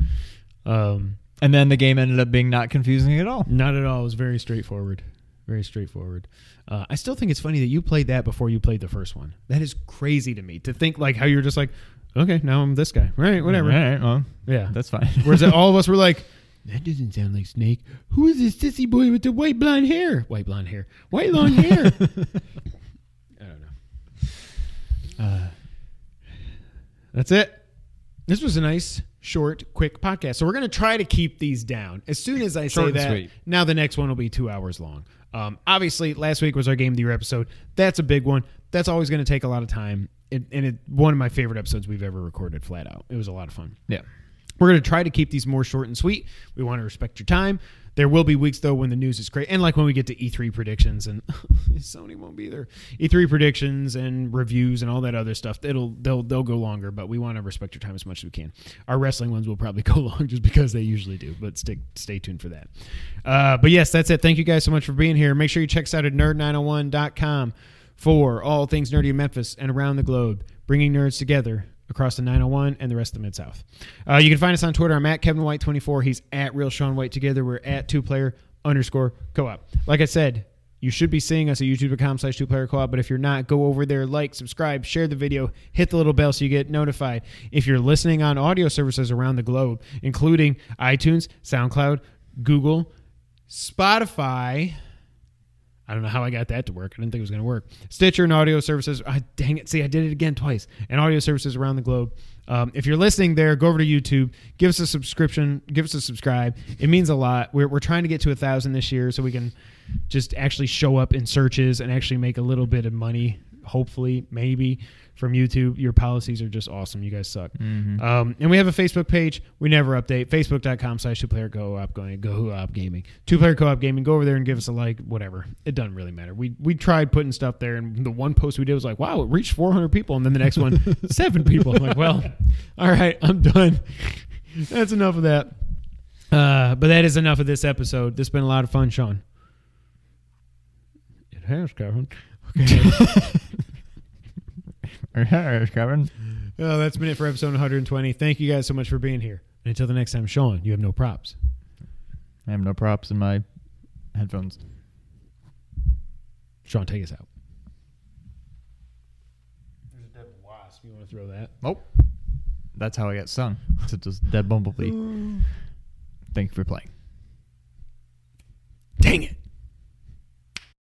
B: Um,
C: And then the game ended up being not confusing at all.
B: Not at all. It was very straightforward. Very straightforward. Uh, I still think it's funny that you played that before you played the first one. That is crazy to me to think like how you're just like, okay, now I'm this guy. Right, whatever.
C: All right, well,
B: Yeah.
C: that's fine.
B: Whereas all of us were like, that doesn't sound like Snake. Who is this sissy boy with the white blonde hair? White blonde hair. White long hair. I don't know. Uh, that's it. This was a nice, short, quick podcast. So we're going to try to keep these down. As soon as I say
C: Short and
B: that,
C: sweet.
B: now the next one will be two hours long. Um, obviously, last week was our Game of the Year episode. That's a big one. That's always going to take a lot of time. It, and it, one of my favorite episodes we've ever recorded, flat out. It was a lot of fun.
C: yeah.
B: We're going to try to keep these more short and sweet. We want to respect your time. There will be weeks though when the news is great, and like when we get to E3 predictions, and Sony won't be there. E3 predictions and reviews and all that other stuff. It'll they'll they'll go longer, but we want to respect your time as much as we can. Our wrestling ones will probably go long just because they usually do, but stick stay tuned for that. Uh, but yes, that's it. Thank you guys so much for being here. Make sure you check us out at nerd901.com for all things nerdy in Memphis and around the globe, bringing nerds together across the 901 and the rest of the Mid South. Uh, you can find us on Twitter. I'm at Kevin White 24. He's at Real Sean White. Together, we're at two player underscore co op. Like I said, you should be seeing us at youtube.com slash two player co op. But if you're not, go over there, like, subscribe, share the video, hit the little bell so you get notified. If you're listening on audio services around the globe, including iTunes, SoundCloud, Google, Spotify, I don't know how I got that to work. I didn't think it was going to work. Stitcher and audio services. ah, dang it. See, I did it again twice. And audio services around the globe. Um, if you're listening there, go over to YouTube. Give us a subscription. Give us a subscribe. It means a lot. We're, we're trying to get to a thousand this year so we can just actually show up in searches and actually make a little bit of money hopefully, maybe from YouTube. Your policies are just awesome. You guys suck.
C: Mhm.
B: Um, and we have a Facebook page. We never update. Facebook.com slash two player co op going go op gaming. Two player co op gaming. Go over there and give us a like, whatever. It doesn't really matter. We we tried putting stuff there and the one post we did was like, wow, it reached 400 people. And then the next one, seven people. I'm like, well, all right, I'm done. That's enough of that. Uh, but that is enough of this episode. This has been a lot of fun, Sean. It has, Kevin.
C: Okay. Kevin.
B: Well, that's been it for episode 120. Thank you guys so much for being here. And until the next time, Sean, you have no props.
C: I have no props in my headphones.
B: Sean, take us out. There's a dead wasp. You want to throw that?
C: Nope. That's how I got sung. To just dead bumblebee. Thank you for playing.
B: Dang it.